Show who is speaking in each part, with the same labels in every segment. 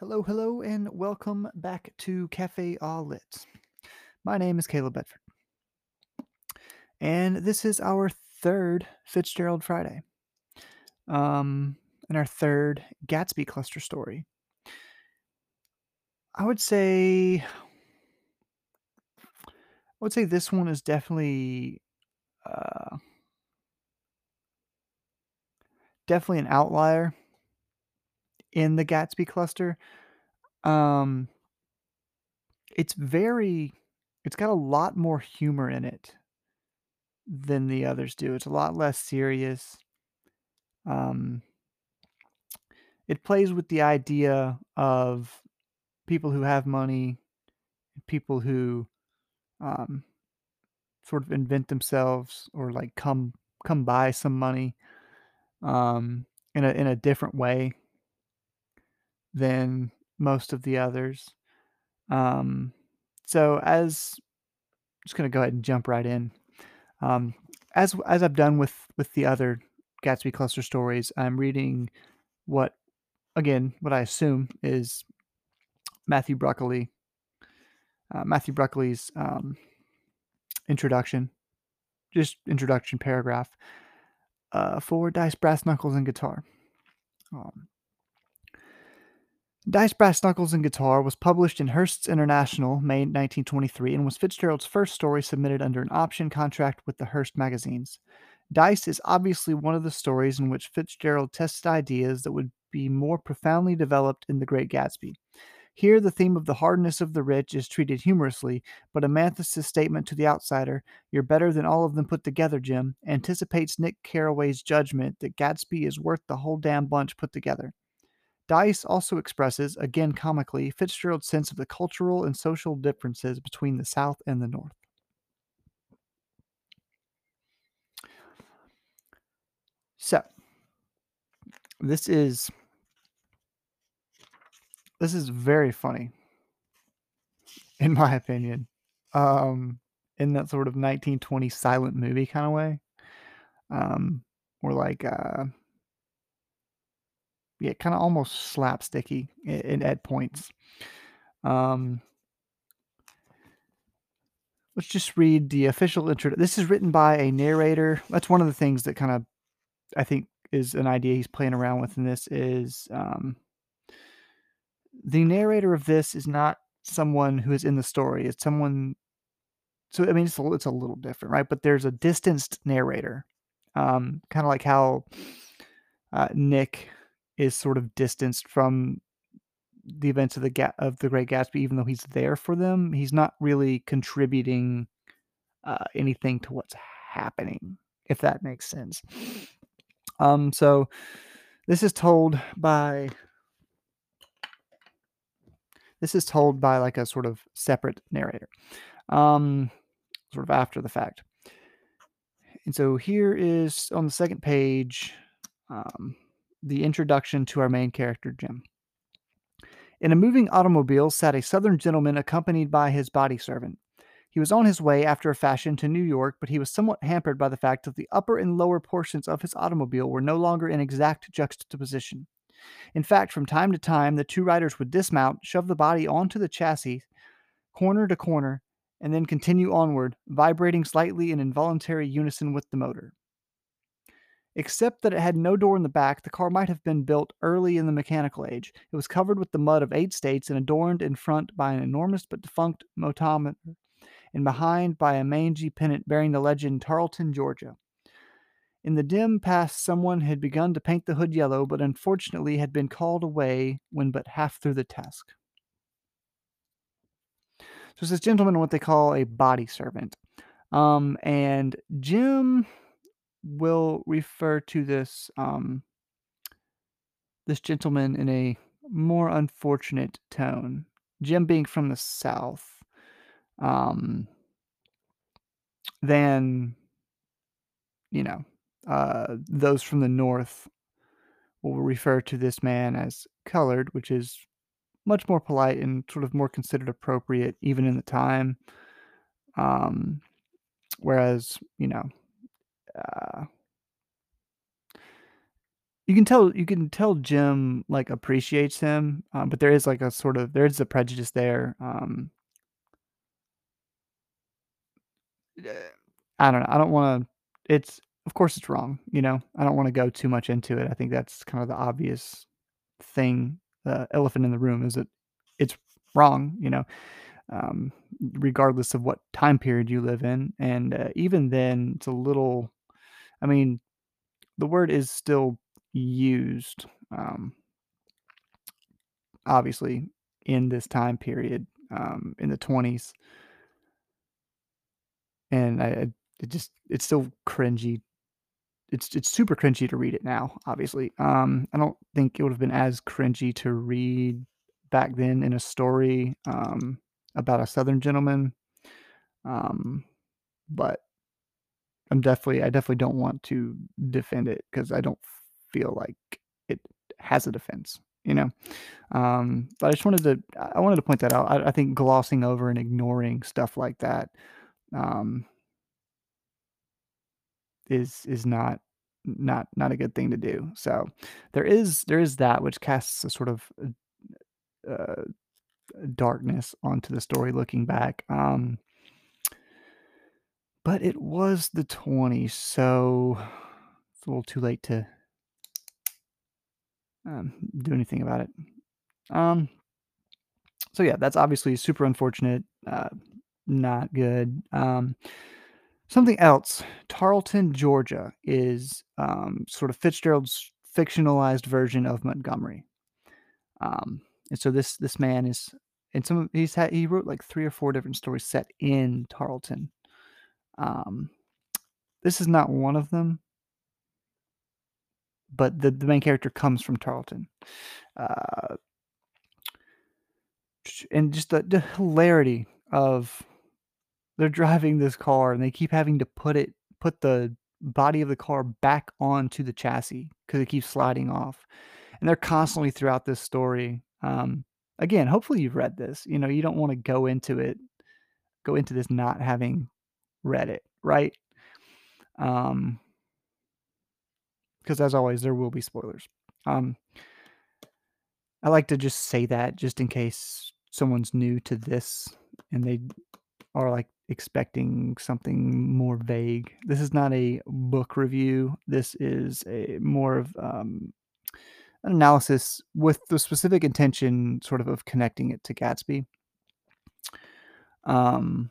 Speaker 1: Hello, hello, and welcome back to Cafe All Lit. My name is Caleb Bedford, and this is our third Fitzgerald Friday, um, and our third Gatsby cluster story. I would say, I would say this one is definitely, uh, definitely an outlier in the Gatsby cluster. Um, it's very, it's got a lot more humor in it than the others do. It's a lot less serious. Um, it plays with the idea of people who have money, people who um, sort of invent themselves or like come come by some money um, in a in a different way than most of the others. Um, so as I'm just gonna go ahead and jump right in. Um, as as I've done with with the other Gatsby cluster stories, I'm reading what again what I assume is Matthew Bruccoli, uh, Matthew Bruccoli's um, introduction, just introduction paragraph uh, for Dice, Brass Knuckles, and Guitar. Um, Dice, Brass Knuckles, and Guitar was published in Hearst's International, May 1923, and was Fitzgerald's first story submitted under an option contract with the Hearst magazines. Dice is obviously one of the stories in which Fitzgerald tested ideas that would be more profoundly developed in The Great Gatsby. Here, the theme of the hardness of the rich is treated humorously, but Amanthis' statement to the outsider, You're better than all of them put together, Jim, anticipates Nick Carraway's judgment that Gatsby is worth the whole damn bunch put together. Dice also expresses, again comically, Fitzgerald's sense of the cultural and social differences between the South and the North. So, this is this is very funny, in my opinion. Um, in that sort of 1920 silent movie kind of way. Um, or like uh yeah, kind of almost slapsticky in, at points. Um, let's just read the official intro. This is written by a narrator. That's one of the things that kind of I think is an idea he's playing around with in this is um, the narrator of this is not someone who is in the story. It's someone. So I mean, it's a, it's a little different, right? But there's a distanced narrator, um, kind of like how uh, Nick is sort of distanced from the events of the Ga- of the Great Gatsby, even though he's there for them. He's not really contributing uh, anything to what's happening, if that makes sense. Um, so this is told by this is told by like a sort of separate narrator, um, sort of after the fact. And so here is on the second page um, the introduction to our main character, Jim. In a moving automobile sat a southern gentleman accompanied by his body servant. He was on his way, after a fashion, to New York, but he was somewhat hampered by the fact that the upper and lower portions of his automobile were no longer in exact juxtaposition. In fact, from time to time, the two riders would dismount, shove the body onto the chassis, corner to corner, and then continue onward, vibrating slightly in involuntary unison with the motor. Except that it had no door in the back, the car might have been built early in the mechanical age. It was covered with the mud of eight states and adorned in front by an enormous but defunct motometer, and behind by a mangy pennant bearing the legend Tarleton, Georgia. In the dim past, someone had begun to paint the hood yellow, but unfortunately had been called away when but half through the task. So it's this gentleman, what they call a body servant. Um, and Jim will refer to this um, this gentleman in a more unfortunate tone. Jim being from the south, um, than you know uh, those from the north will refer to this man as colored, which is much more polite and sort of more considered appropriate even in the time. Um, whereas you know uh, you can tell you can tell Jim, like, appreciates him, um, but there is, like, a sort of there is a prejudice there, um Eh, I don't know, I don't wanna it's of course, it's wrong, you know? I don't wanna go too much into it, I think that's kind of the obvious thing, the elephant in the room is that it's wrong, you know, um, regardless of what time period you live in, and, uh, even then, it's a little I mean, the word is still used, um obviously, in this time period, um, in the '20s. And I it just it's still cringy. It's it's super cringy to read it now, obviously. Um, I don't think it would've been as cringy to read back then in a story, um, about a Southern gentleman, um, but I'm definitely I definitely don't want to defend it because I don't feel like it has a defense, you know? Um, but I just wanted to I wanted to point that out. I I think glossing over and ignoring stuff like that, um is is not not not a good thing to do. So, there is there is that which casts a sort of, uh uh, darkness onto the story looking back, um but it was the '20s, so it's a little too late to um, do anything about it. Um so, yeah, that's obviously super unfortunate, uh, not good. Um, something else, Tarleton, Georgia is, um, sort of Fitzgerald's fictionalized version of Montgomery. Um, and so this this man is and some of he's had he wrote, like, 3 or 4 different stories set in Tarleton. Um, this is not one of them but the the main character comes from Tarleton. Uh and just the the hilarity of they're driving this car, and they keep having to put it put the body of the car back onto the chassis because it keeps sliding off. And they're constantly throughout this story, um again, hopefully you've read this, you know, you don't wanna go into it go into this not having read it, right? Um 'cause as always, there will be spoilers. Um I like to just say that just in case someone's new to this and they are, like, expecting something more vague. This is not a book review, this is a more of, um, an analysis with the specific intention sort of of connecting it to Gatsby. Um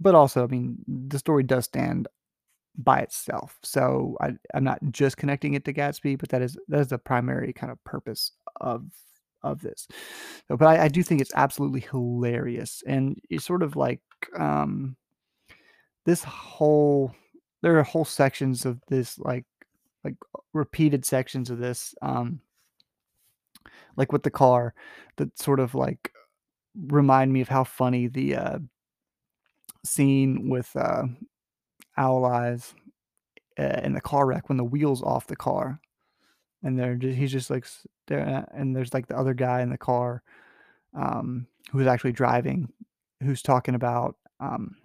Speaker 1: but also, I mean, the story does stand by itself, so I I'm not just connecting it to Gatsby, but that is that is the primary kind of purpose of of this. Uh, but I I do think it's absolutely hilarious, and it's sort of like, um this whole there are whole sections of this, like like, repeated sections of this, um like, with the car that sort of, like, remind me of how funny the, uh scene with, uh, Owl Eyes, uh, in the car wreck when the wheel's off the car, and they're ju he's just, like, there, uh, and there's, like, the other guy in the car, um, who is actually driving, who's talking about, um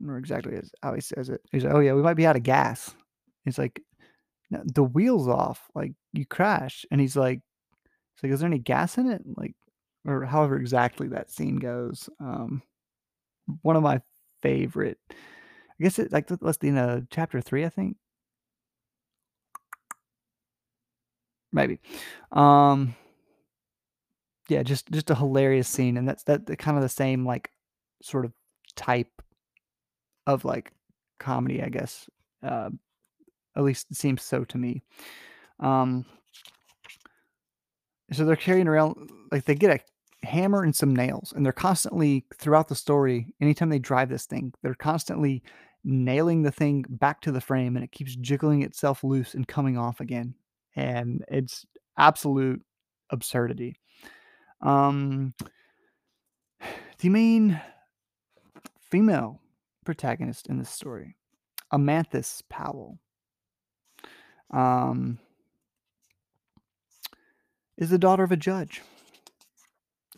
Speaker 1: remember exactly as how he says it. He's like, "Oh, yeah, we might be out of gas." He's like, the wheel's off, like, you crashed," and he's like he's like, "Is there any gas in it?" Like or however exactly that scene goes, um, one of my favorite I guess it like, let's see, uh, chapter 3, I think? Maybe. Um yeah, just just a hilarious scene, and that's that kinda the same, like, sort of type of, like, comedy, I guess, uh, at least it seems so to me. Um so they're carrying around like, they get a hammer and some nails, and they're constantly throughout the story, anytime they drive this thing, they're constantly nailing the thing back to the frame, and it keeps jiggling itself loose and coming off again, and it's absolute absurdity. Um the main female protagonist in this story, Amanthis Powell um is the daughter of a judge.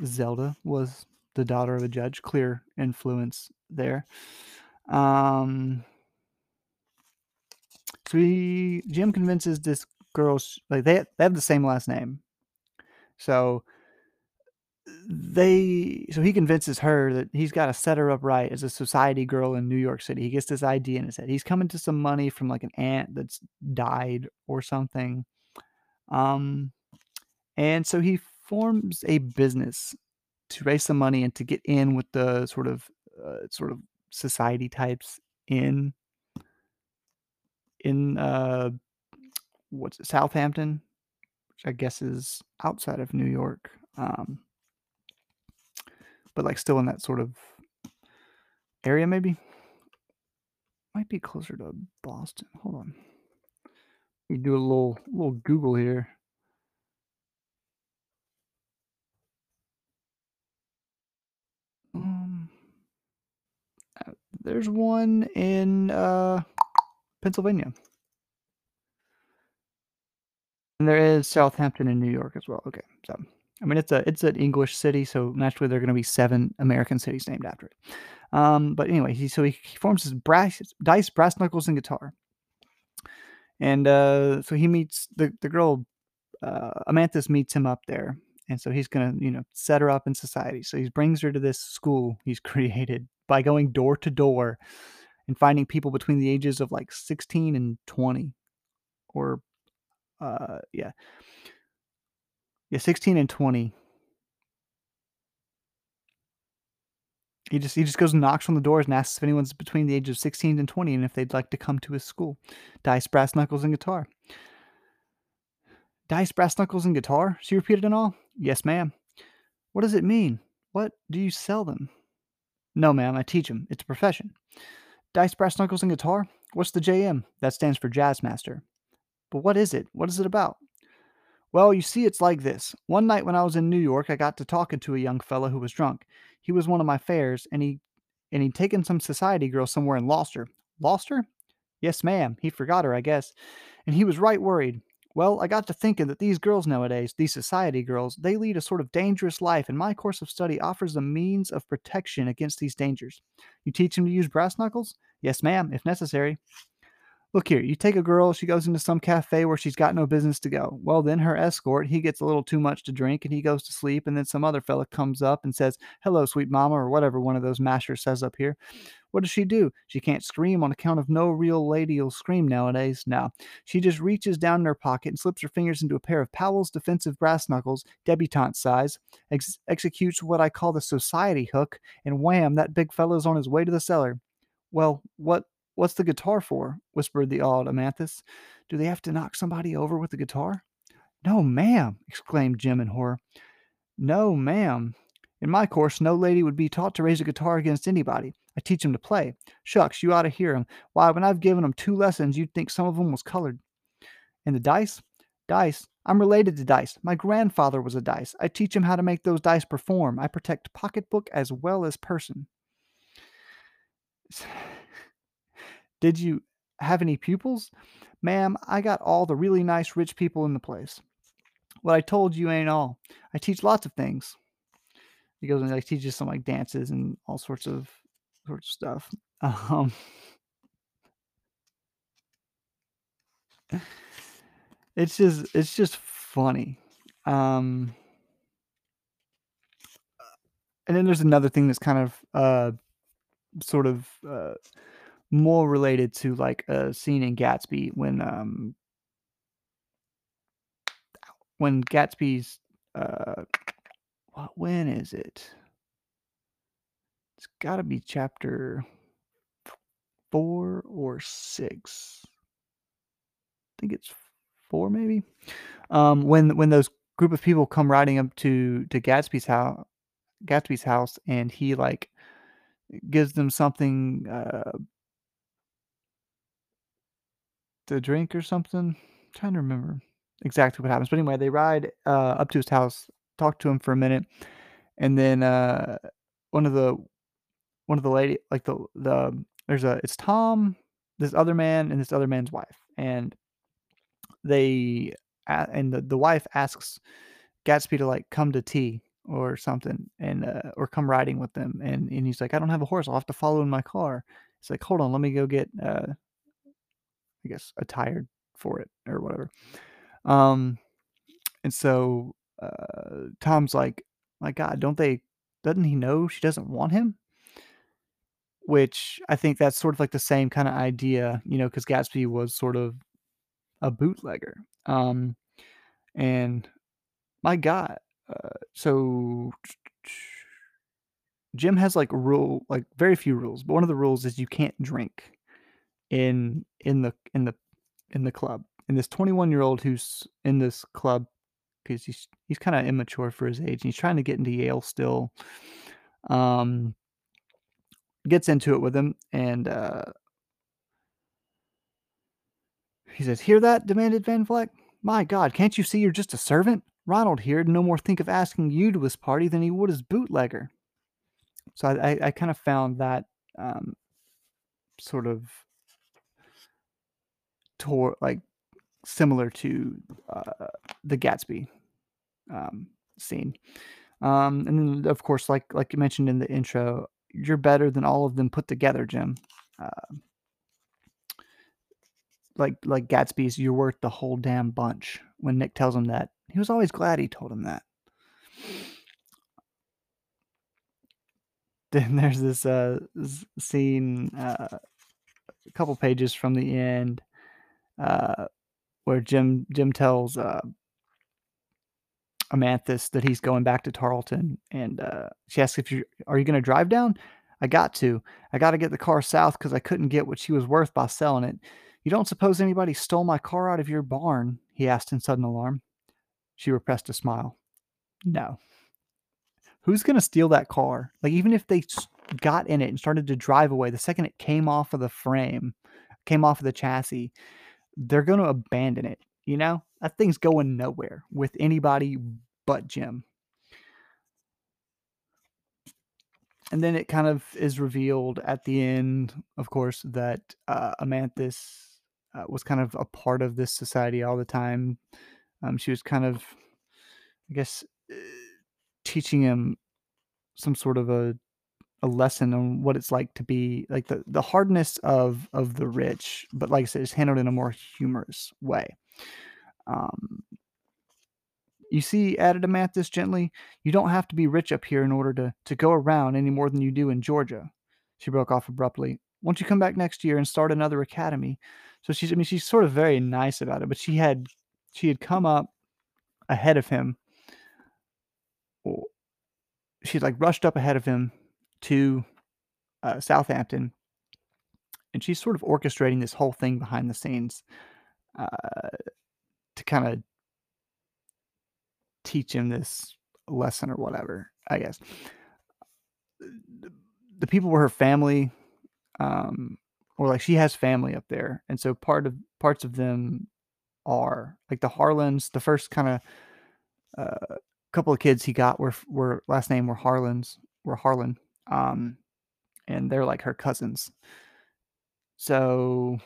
Speaker 1: Zelda was the daughter of a judge, clear influence there. Um so he Jim convinces this girl like, they they have the same last name. So they so he convinces her that he's gotta set her up right as a society girl in New York City. He gets this idea in his head. He's coming to some money from, like, an aunt that's died or something. Um, and so he forms a business to raise some money and to get in with the sort of, uh, sort of society types in in, uh, what's it, Southampton, which I guess is outside of New York, um but, like, still in that sort of area maybe? Might be closer to Boston. Hold on. Me do a little little Google here. There's one in, uh, Pennsylvania. And there is Southampton in New York as well. Okay, so, I mean, it's a it's an English city, so naturally there are gonna be 7 American cities named after it. Um, but anyway, he so he he forms his brass dice, brass knuckles, and guitar. And, uh, so he meets the the girl, uh, Amanthis meets him up there, and so he's gonna, you know, set her up in society. So he brings her to this school he's created by going door to door and finding people between the ages of, like, 16 and 20 or, uh, yeah. Yeah, 16 and 20. He just he just goes and knocks on the doors and asks if anyone's between the ages of 16 and 20 and if they'd like to come to his school. Dice, brass knuckles, and guitar. "Dice, brass knuckles, and guitar?" she repeated in awe. "Yes, ma'am." "What does it mean? What do you sell them?" "No, ma'am, I teach 'em. It's a profession." "Dice, brass knuckles, and guitar? What's the J.M.?" "That stands for jazz master." "But what is it? What is it about?" "Well, you see, it's like this. One night when I was in New York, I got to talking to a young fellow who was drunk. He was one of my fares, and he and he'd taken some society girl somewhere and lost her." "Lost her?" "Yes, ma'am. He forgot her, I guess. And he was right worried. Well, I got to thinking that these girls nowadays, these society girls, they lead a sort of dangerous life, and my course of study offers a means of protection against these dangers." "You teach them to use brass knuckles?" "Yes, ma'am, if necessary." "Look here, you take a girl, she goes into some cafe where she's got no business to go. Well, then her escort, he gets a little too much to drink, and he goes to sleep, and then some other fella comes up and says, 'Hello, sweet mama,' or whatever one of those mashers says up here. What does she do? She can't scream on account of no real lady'll scream nowadays. Now She just reaches down in her pocket and slips her fingers into a pair of Powell's defensive brass knuckles, debutante size, ex- executes what I call the society hook, and wham, that big fellow's on his way to the cellar. Well, what what's the guitar for? whispered the awed Amanthis. Do they have to knock somebody over with the guitar? No, ma'am, exclaimed Jim in horror. No, ma'am. In my course, no lady would be taught to raise a guitar against anybody. I teach 'em to play. Shucks, you ought to hear 'em. Why, when I've given 'em two lessons, you'd think some of 'em was colored. And the dice? Dice. I'm related to dice. My grandfather was a dice. I teach 'em how to make those dice perform. I protect pocketbook as well as person. Did you have any pupils? Ma'am, I got all the really nice rich people in the place. What I told you ain't all. I teach lots of things. He goes and like teaches some like dances and all sorts of sorts of stuff. Um, it's just it's just funny. Um, and then there's another thing that's kind of uh sort of uh more related to like a scene in Gatsby when um when Gatsby's uh what when is it? It's got to be chapter 4 or 6. I think it's 4 maybe. Um when when those group of people come riding up to to Gatsby's house Gatsby's house and he like gives them something uh to drink or something. trying to remember exactly what happens. But anyway, they ride uh up to his house, talk to him for a minute, and then uh one of the one of the lady like the the there's a it's Tom, this other man, and this other man's wife. And they and the, the wife asks Gatsby to like come to tea or something and uh, or come riding with them and and he's like I don't have a horse I'll have to follow in my car. It's like hold on let me go get uh I guess, attired for it or whatever. Um, and so uh, Tom's like, "My God, don't they? Doesn't he know she doesn't want him?" Which I think that's sort of like the same kind of idea, you know, because Gatsby was sort of a bootlegger. Um, and my God, uh, so Jim has like rule, like very few rules, but one of the rules is you can't drink in in the in the in the club. And this 21 year old who's in this club because he's he's kind of immature for his age and he's trying to get into Yale still. Um, gets into it with him and uh, he says, "Hear that?" demanded Van Vleck. "My God, can't you see you're just a servant? Ronald here'd no more think of asking you to his party than he would his bootlegger." So I, I, I kind of found that um, sort of tor- like similar to uh, the Gatsby um, scene. Um, and then, of course, like like you mentioned in the intro, you're better than all of them put together, Jim. Uh, like like Gatsby's, you're worth the whole damn bunch. When Nick tells him that, he was always glad he told him that. Then there's this uh, scene, uh, a couple pages from the end, uh, where Jim Jim tells Amanthis that he's going back to Tarleton, and uh, she asks if you are you going to drive down. I got to. I got to get the car south because I couldn't get what she was worth by selling it. You don't suppose anybody stole my car out of your barn? He asked in sudden alarm. She repressed a smile. No. Who's going to steal that car? Like, even if they got in it and started to drive away, the second it came off of the frame, came off of the chassis, they're going to abandon it. You know, that thing's going nowhere with anybody but Jim. And then it kind of is revealed at the end, of course, that uh, Amanthis uh, was kind of a part of this society all the time. Um, she was kind of, I guess, uh, teaching him some sort of a a lesson on what it's like to be like the the hardness of of the rich, but like I said, it's handled in a more humorous way. Um, you see, added Amanthis gently, you don't have to be rich up here in order to to go around any more than you do in Georgia. She broke off abruptly. Won't you come back next year and start another academy? So she's, I mean, she's sort of very nice about it, but she had she had come up ahead of him she like rushed up ahead of him to uh, Southampton, and she's sort of orchestrating this whole thing behind the scenes uh, to kind of teach him this lesson or whatever. I guess the people were her family, um, or like she has family up there, and so part of parts of them are like the Harlans. The first kind of uh, couple of kids he got were were last name were Harlan's were Harlan, um, and they're like her cousins. So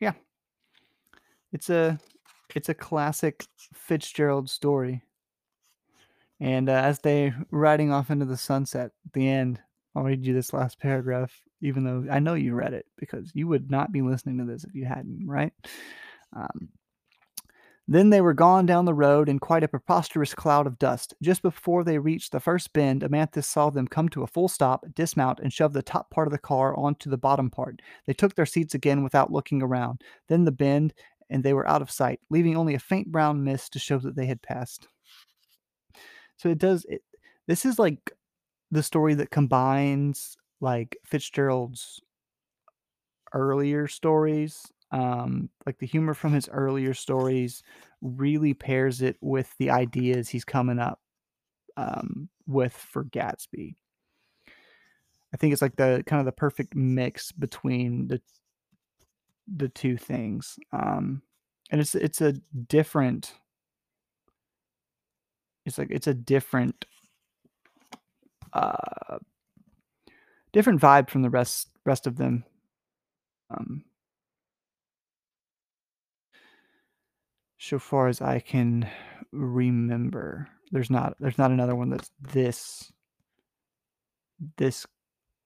Speaker 1: yeah, it's a it's a classic Fitzgerald story. And uh, as they riding off into the sunset at the end, I'll read you this last paragraph, even though I know you read it because you would not be listening to this if you hadn't, right? Um, then they were gone down the road in quite a preposterous cloud of dust. Just before they reached the first bend, Amanthis saw them come to a full stop, dismount, and shove the top part of the car onto the bottom part. They took their seats again without looking around. Then the bend, and they were out of sight, leaving only a faint brown mist to show that they had passed. So it does. It, this is like the story that combines like Fitzgerald's earlier stories um, like the humor from his earlier stories really pairs it with the ideas he's coming up um, with for Gatsby. I think it's like the kind of the perfect mix between the the two things. Um, and it's it's a different it's like it's a different uh different vibe from the rest rest of them. Um, so far as I can remember. There's not there's not another one that's this this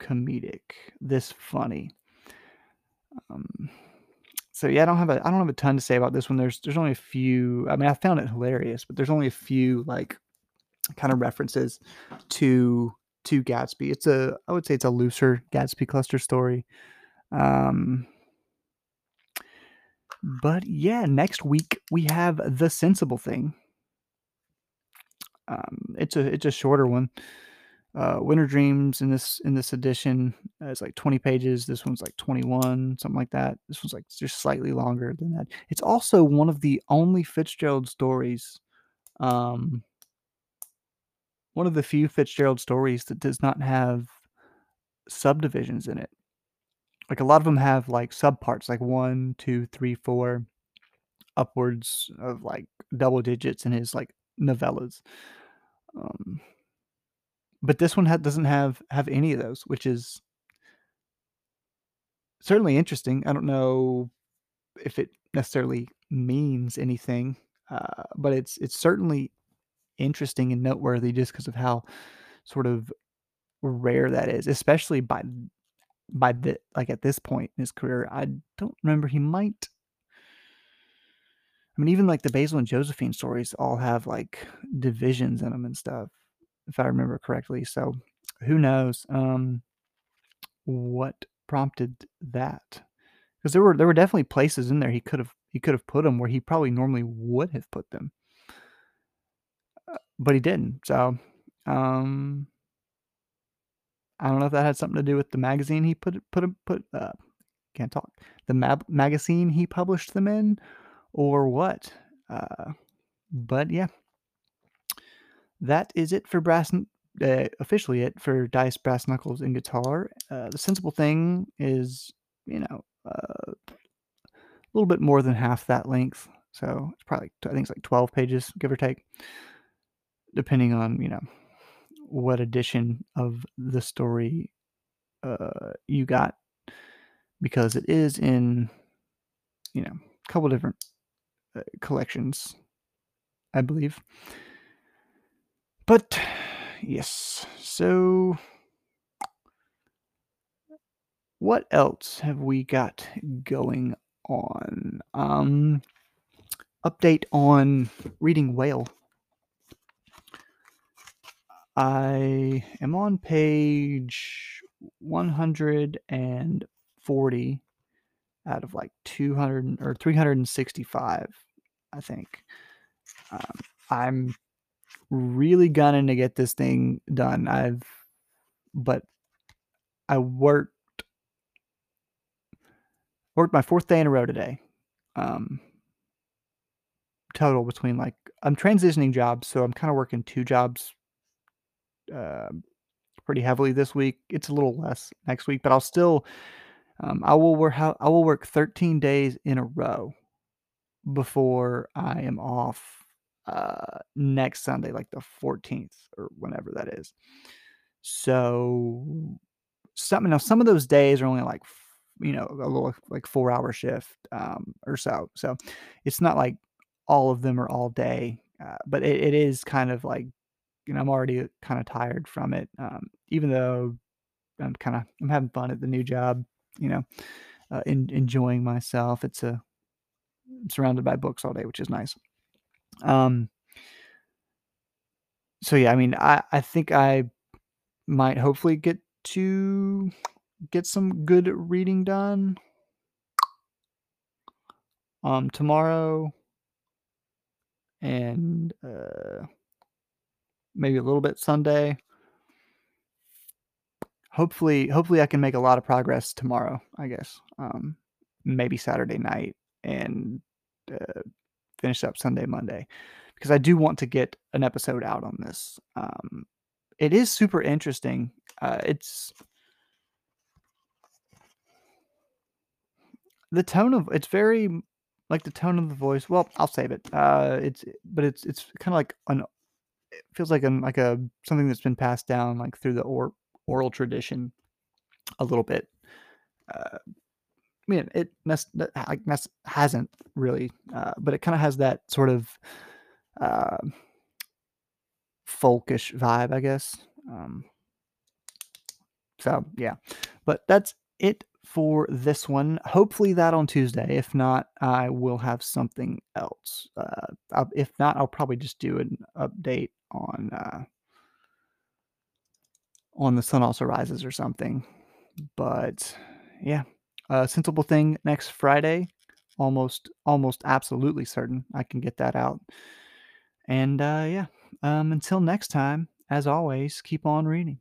Speaker 1: comedic, this funny. Um, so yeah, I don't have a I don't have a ton to say about this one. There's there's only a few. I mean, I found it hilarious, but there's only a few like kind of references to to Gatsby. It's a I would say it's a looser Gatsby cluster story. Um, but yeah, next week we have the sensible thing. Um, it's a it's a shorter one. Uh, Winter Dreams in this in this edition uh, is like 20 pages. This one's like 21, something like that. This one's like just slightly longer than that. It's also one of the only Fitzgerald stories, um, one of the few Fitzgerald stories that does not have subdivisions in it. Like a lot of them have like subparts, like one, two, three, four, upwards of like double digits in his like novellas. Um, but this one ha- doesn't have have any of those, which is certainly interesting. I don't know if it necessarily means anything, uh, but it's it's certainly interesting and noteworthy just because of how sort of rare that is, especially by by the like at this point in his career. I don't remember he might. I mean, even like the Basil and Josephine stories all have like divisions in them and stuff, if I remember correctly. So who knows um, what prompted that? Because there were there were definitely places in there he could have he could have put them where he probably normally would have put them, uh, but he didn't. So um, I don't know if that had something to do with the magazine he put put put uh, can't talk the mag- magazine he published them in, or what. Uh, but yeah, that is it for brass. Uh, officially, it for dice, brass knuckles, and guitar. Uh, the sensible thing is, you know, uh, a little bit more than half that length. So it's probably I think it's like twelve pages, give or take, depending on you know what edition of the story uh, you got, because it is in you know a couple different uh, collections, I believe. But yes, so what else have we got going on? Um, update on reading Whale. I am on page 140 out of like 200 or 365, I think. Um, I'm really gunning to get this thing done. I've, but I worked worked my fourth day in a row today. Um, total between like I'm transitioning jobs, so I'm kind of working two jobs uh, pretty heavily this week. It's a little less next week, but I'll still um, I will work I will work 13 days in a row before I am off uh, next Sunday, like the 14th or whenever that is. So something now some of those days are only like you know a little like four hour shift um, or so. So it's not like all of them are all day, uh, but it, it is kind of like you know I'm already kind of tired from it. Um, even though I'm kind of I'm having fun at the new job, you know, uh, in, enjoying myself. It's a I'm surrounded by books all day, which is nice. Um, so yeah, I mean, I I think I might hopefully get to get some good reading done um tomorrow and uh maybe a little bit Sunday. Hopefully hopefully I can make a lot of progress tomorrow, I guess. Um maybe Saturday night and uh, finish up Sunday Monday because I do want to get an episode out on this. Um it is super interesting. Uh it's the tone of it's very like the tone of the voice. Well, I'll save it. Uh, it's but it's it's kind of like an it feels like an like a something that's been passed down like through the or, oral tradition a little bit. Uh, I mean, it like hasn't really, uh, but it kind of has that sort of uh, folkish vibe, I guess. Um, so yeah, but that's it for this one. Hopefully that on Tuesday. If not, I will have something else. Uh, if not, I'll probably just do an update on uh, on the sun also rises or something. But yeah, a sensible thing next Friday. Almost, almost absolutely certain I can get that out. And uh, yeah, um, until next time, as always, keep on reading.